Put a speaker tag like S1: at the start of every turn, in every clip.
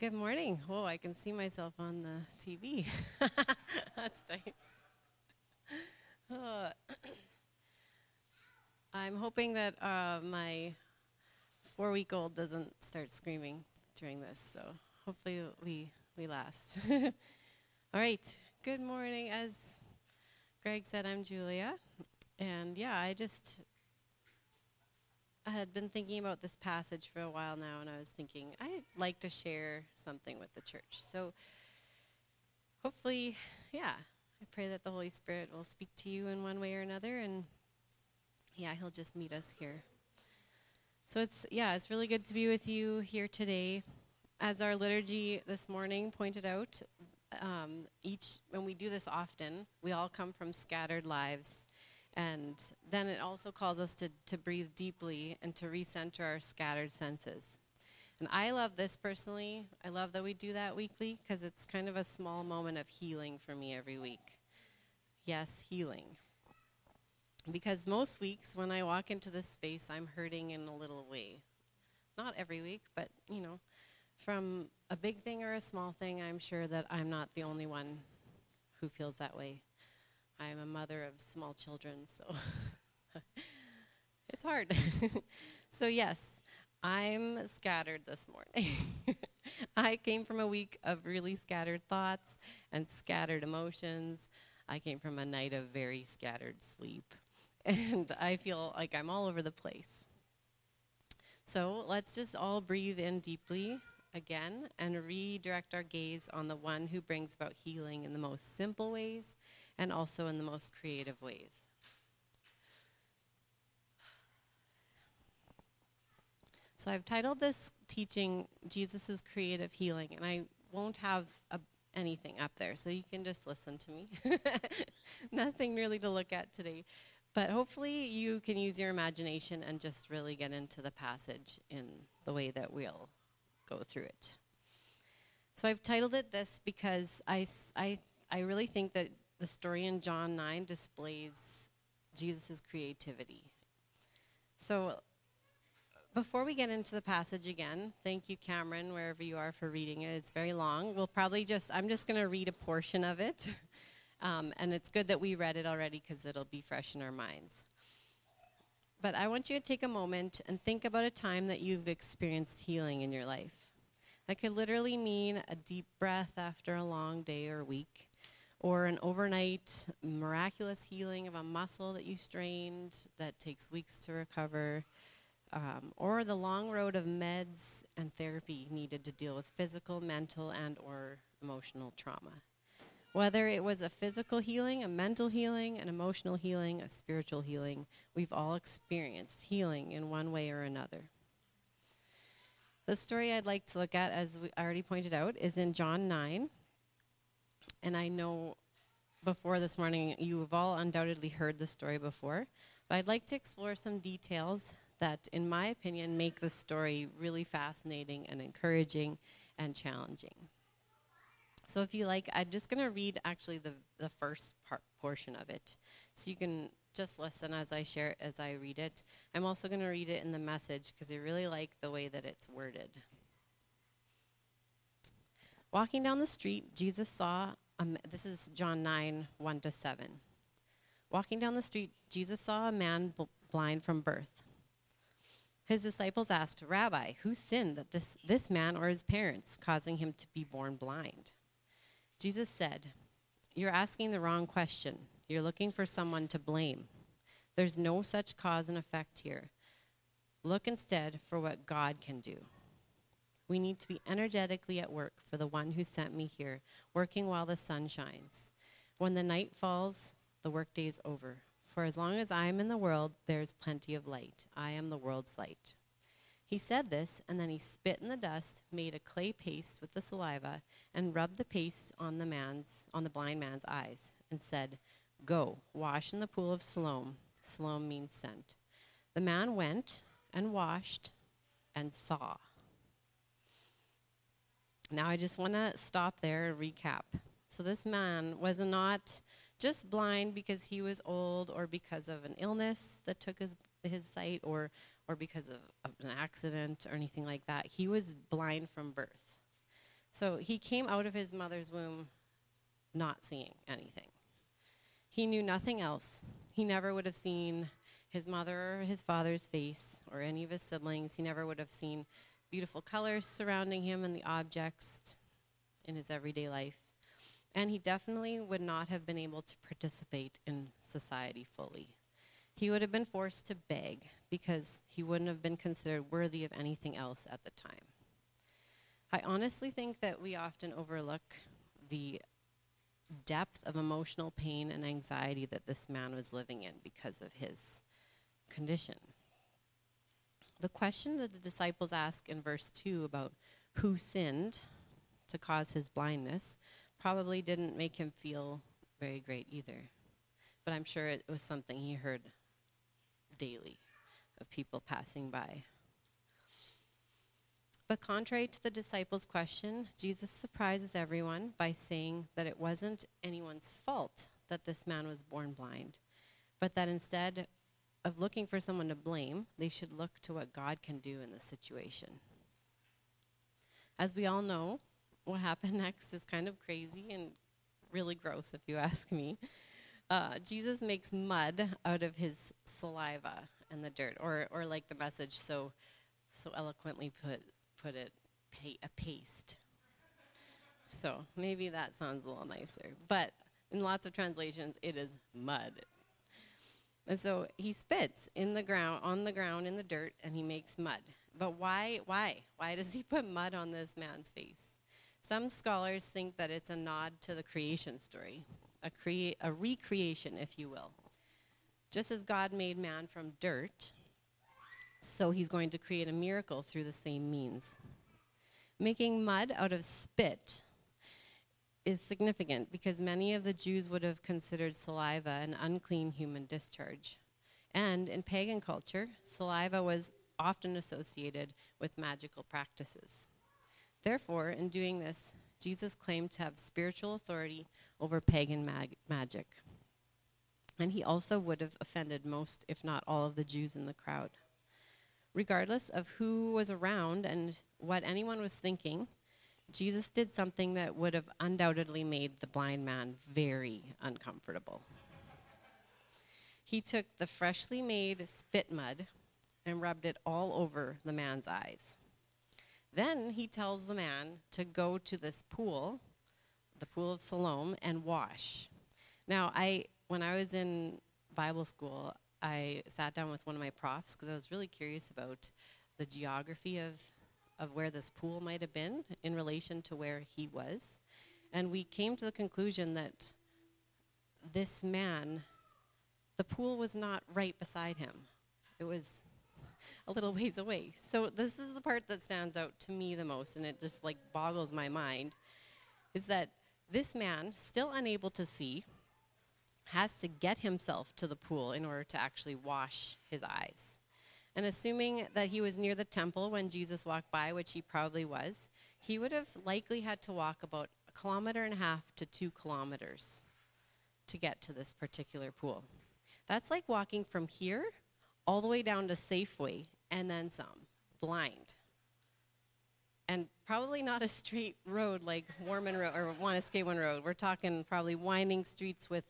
S1: Good morning. Oh, I can see myself on the TV. That's nice. Uh, I'm hoping that uh, my four week old doesn't start screaming during this, so hopefully we, we last. All right. Good morning. As Greg said, I'm Julia. And yeah, I just I had been thinking about this passage for a while now, and I was thinking I'd like to share something with the church. So hopefully, yeah, I pray that the Holy Spirit will speak to you in one way or another, and yeah, He'll just meet us here. So it's, yeah, it's really good to be with you here today. As our liturgy this morning pointed out, um, each, when we do this often, we all come from scattered lives and then it also calls us to, to breathe deeply and to recenter our scattered senses. And I love this personally. I love that we do that weekly because it's kind of a small moment of healing for me every week. Yes, healing. Because most weeks when I walk into this space, I'm hurting in a little way. Not every week, but, you know, from a big thing or a small thing, I'm sure that I'm not the only one who feels that way. I'm a mother of small children, so it's hard. so, yes, I'm scattered this morning. I came from a week of really scattered thoughts and scattered emotions. I came from a night of very scattered sleep. And I feel like I'm all over the place. So let's just all breathe in deeply again and redirect our gaze on the one who brings about healing in the most simple ways and also in the most creative ways. So I've titled this teaching Jesus' Creative Healing, and I won't have a, anything up there, so you can just listen to me. Nothing really to look at today. But hopefully you can use your imagination and just really get into the passage in the way that we'll go through it. So I've titled it this because I, I, I really think that the story in John 9 displays Jesus' creativity. So, before we get into the passage again, thank you, Cameron, wherever you are for reading it. It's very long. We'll probably just, I'm just going to read a portion of it. Um, and it's good that we read it already because it'll be fresh in our minds. But I want you to take a moment and think about a time that you've experienced healing in your life. That could literally mean a deep breath after a long day or week or an overnight miraculous healing of a muscle that you strained that takes weeks to recover, um, or the long road of meds and therapy needed to deal with physical, mental, and or emotional trauma. Whether it was a physical healing, a mental healing, an emotional healing, a spiritual healing, we've all experienced healing in one way or another. The story I'd like to look at, as we already pointed out, is in John 9, and I know before this morning you have all undoubtedly heard the story before, but I'd like to explore some details that, in my opinion, make the story really fascinating and encouraging and challenging. So, if you like, I'm just going to read actually the, the first part, portion of it. So you can just listen as I share as I read it. I'm also going to read it in the message because I really like the way that it's worded. Walking down the street, Jesus saw um, this is John 9, 1 to 7. Walking down the street, Jesus saw a man bl- blind from birth. His disciples asked, Rabbi, who sinned that this, this man or his parents, causing him to be born blind? Jesus said, You're asking the wrong question. You're looking for someone to blame. There's no such cause and effect here. Look instead for what God can do. We need to be energetically at work for the one who sent me here, working while the sun shines. When the night falls, the workday is over. For as long as I am in the world, there is plenty of light. I am the world's light. He said this, and then he spit in the dust, made a clay paste with the saliva, and rubbed the paste on the man's on the blind man's eyes, and said, Go, wash in the pool of Siloam. Siloam means sent. The man went and washed and saw. Now, I just want to stop there and recap. So, this man was not just blind because he was old or because of an illness that took his, his sight or, or because of, of an accident or anything like that. He was blind from birth. So he came out of his mother's womb not seeing anything. He knew nothing else. He never would have seen his mother or his father's face or any of his siblings. He never would have seen beautiful colors surrounding him and the objects in his everyday life. And he definitely would not have been able to participate in society fully. He would have been forced to beg because he wouldn't have been considered worthy of anything else at the time. I honestly think that we often overlook the depth of emotional pain and anxiety that this man was living in because of his condition. The question that the disciples ask in verse 2 about who sinned to cause his blindness probably didn't make him feel very great either. But I'm sure it was something he heard daily of people passing by. But contrary to the disciples' question, Jesus surprises everyone by saying that it wasn't anyone's fault that this man was born blind, but that instead of looking for someone to blame, they should look to what God can do in the situation. As we all know, what happened next is kind of crazy and really gross, if you ask me. Uh, Jesus makes mud out of his saliva and the dirt, or, or like the message so, so eloquently put, put it, a paste. So maybe that sounds a little nicer. But in lots of translations, it is mud. And so he spits in the ground, on the ground in the dirt, and he makes mud. But why? Why? Why does he put mud on this man's face? Some scholars think that it's a nod to the creation story, a, crea- a recreation, if you will. Just as God made man from dirt, so he's going to create a miracle through the same means. Making mud out of spit is significant because many of the Jews would have considered saliva an unclean human discharge. And in pagan culture, saliva was often associated with magical practices. Therefore, in doing this, Jesus claimed to have spiritual authority over pagan mag- magic. And he also would have offended most, if not all, of the Jews in the crowd. Regardless of who was around and what anyone was thinking, Jesus did something that would have undoubtedly made the blind man very uncomfortable. He took the freshly made spit mud and rubbed it all over the man's eyes. Then he tells the man to go to this pool, the pool of Siloam, and wash. Now, I when I was in Bible school, I sat down with one of my profs because I was really curious about the geography of of where this pool might have been in relation to where he was. And we came to the conclusion that this man, the pool was not right beside him. It was a little ways away. So this is the part that stands out to me the most and it just like boggles my mind is that this man, still unable to see, has to get himself to the pool in order to actually wash his eyes. And assuming that he was near the temple when Jesus walked by, which he probably was, he would have likely had to walk about a kilometer and a half to two kilometers to get to this particular pool. That's like walking from here all the way down to Safeway and then some, blind. And probably not a straight road like Warman Road or Wanuskewin Road. We're talking probably winding streets with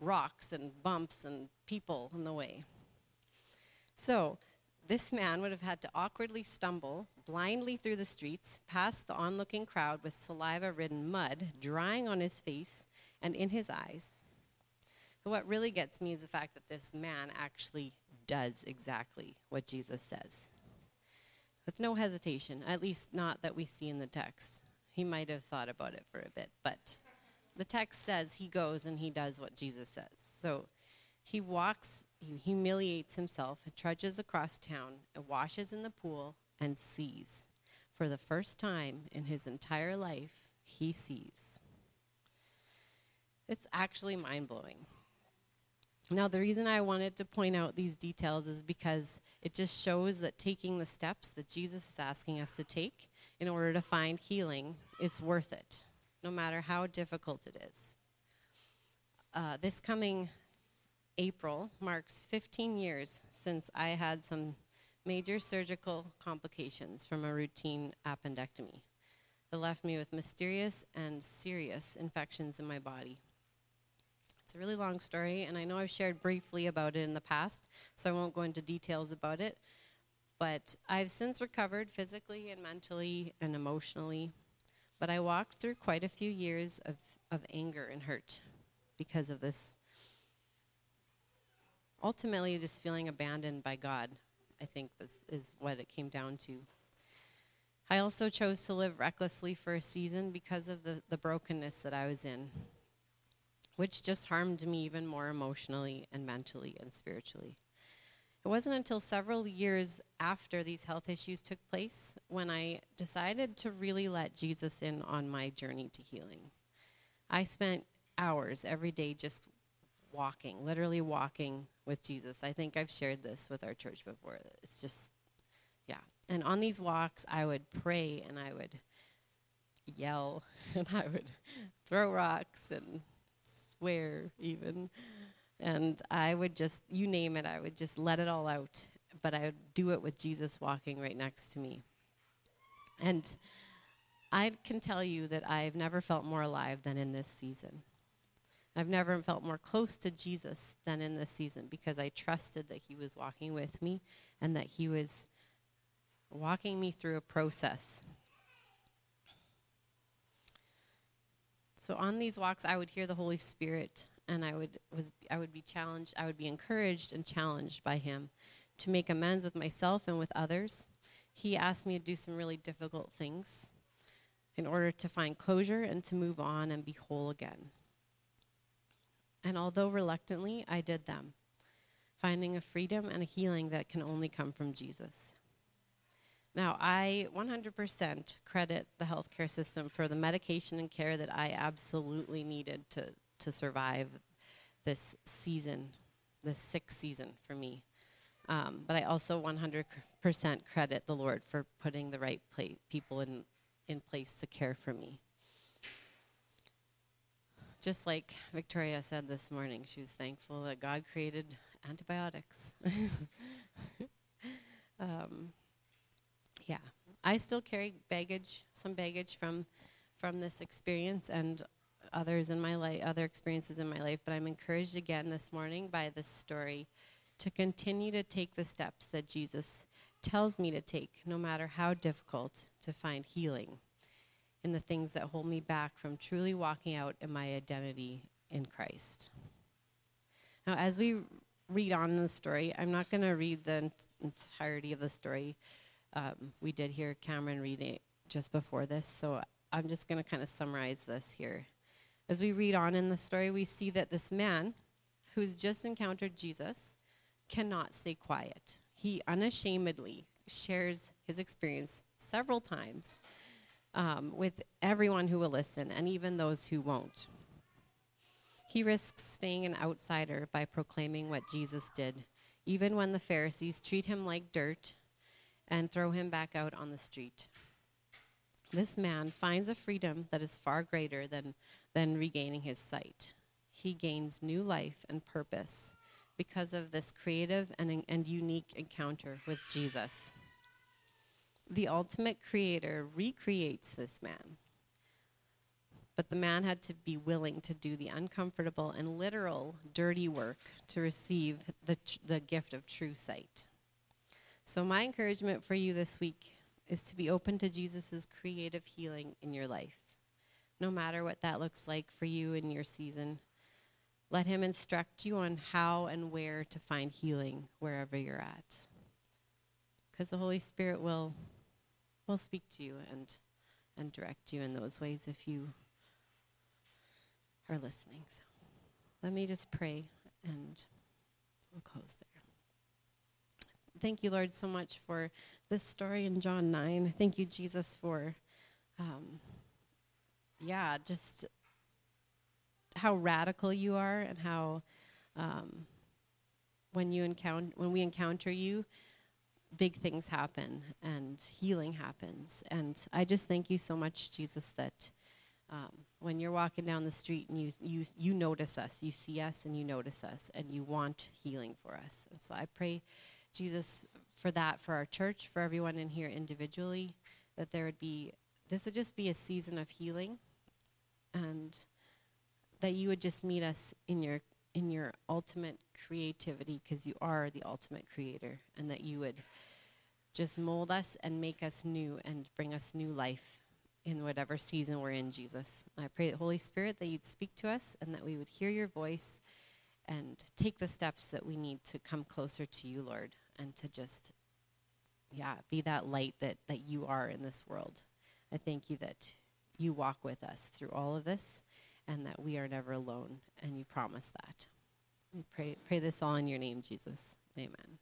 S1: rocks and bumps and people in the way. So, this man would have had to awkwardly stumble blindly through the streets, past the onlooking crowd with saliva ridden mud drying on his face and in his eyes. But what really gets me is the fact that this man actually does exactly what Jesus says. With no hesitation, at least not that we see in the text. He might have thought about it for a bit, but the text says he goes and he does what Jesus says. So he walks, he humiliates himself, trudges across town, and washes in the pool and sees. For the first time in his entire life, he sees. It's actually mind blowing. Now, the reason I wanted to point out these details is because it just shows that taking the steps that Jesus is asking us to take in order to find healing is worth it, no matter how difficult it is. Uh, this coming April marks 15 years since I had some major surgical complications from a routine appendectomy. that left me with mysterious and serious infections in my body. It's a really long story, and I know I've shared briefly about it in the past, so I won't go into details about it. But I've since recovered physically and mentally and emotionally. But I walked through quite a few years of, of anger and hurt because of this. Ultimately, just feeling abandoned by God, I think this is what it came down to. I also chose to live recklessly for a season because of the, the brokenness that I was in, which just harmed me even more emotionally and mentally and spiritually. It wasn't until several years after these health issues took place when I decided to really let Jesus in on my journey to healing. I spent hours every day just walking, literally walking with Jesus. I think I've shared this with our church before. It's just, yeah. And on these walks, I would pray and I would yell and I would throw rocks and swear even. And I would just, you name it, I would just let it all out. But I would do it with Jesus walking right next to me. And I can tell you that I've never felt more alive than in this season. I've never felt more close to Jesus than in this season because I trusted that He was walking with me and that He was walking me through a process. So on these walks, I would hear the Holy Spirit and I would was I would be challenged, I would be encouraged and challenged by him to make amends with myself and with others. He asked me to do some really difficult things in order to find closure and to move on and be whole again. And although reluctantly, I did them, finding a freedom and a healing that can only come from Jesus. Now, I 100% credit the healthcare system for the medication and care that I absolutely needed to, to survive this season, this sick season for me. Um, but I also 100% credit the Lord for putting the right pla- people in, in place to care for me. Just like Victoria said this morning, she was thankful that God created antibiotics. um, yeah, I still carry baggage, some baggage from from this experience, and others in my life, other experiences in my life, but I'm encouraged again this morning by this story to continue to take the steps that Jesus tells me to take, no matter how difficult, to find healing in the things that hold me back from truly walking out in my identity in Christ. Now, as we read on in the story, I'm not going to read the entirety of the story. Um, we did hear Cameron read it just before this, so I'm just going to kind of summarize this here. As we read on in the story, we see that this man who's just encountered Jesus cannot stay quiet. He unashamedly shares his experience several times um, with everyone who will listen and even those who won't. He risks staying an outsider by proclaiming what Jesus did, even when the Pharisees treat him like dirt and throw him back out on the street. This man finds a freedom that is far greater than than regaining his sight. He gains new life and purpose because of this creative and, and unique encounter with Jesus. The ultimate creator recreates this man. But the man had to be willing to do the uncomfortable and literal dirty work to receive the, the gift of true sight. So, my encouragement for you this week is to be open to Jesus' creative healing in your life no matter what that looks like for you in your season. Let Him instruct you on how and where to find healing wherever you're at. Because the Holy Spirit will, will speak to you and, and direct you in those ways if you are listening. So let me just pray and we'll close there. Thank you, Lord, so much for this story in John 9. Thank you, Jesus, for. Um, yeah, just how radical you are and how um, when you encounter when we encounter you, big things happen and healing happens. And I just thank you so much, Jesus, that um, when you're walking down the street and you you you notice us, you see us and you notice us, and you want healing for us. And so I pray, Jesus, for that for our church, for everyone in here individually, that there would be this would just be a season of healing and that you would just meet us in your in your ultimate creativity because you are the ultimate creator and that you would just mold us and make us new and bring us new life in whatever season we're in jesus. I pray that holy spirit that you'd speak to us and that we would hear your voice and take the steps that we need to come closer to you lord and to just yeah be that light that that you are in this world. I thank you that you walk with us through all of this and that we are never alone, and you promise that. We pray, pray this all in your name, Jesus. Amen.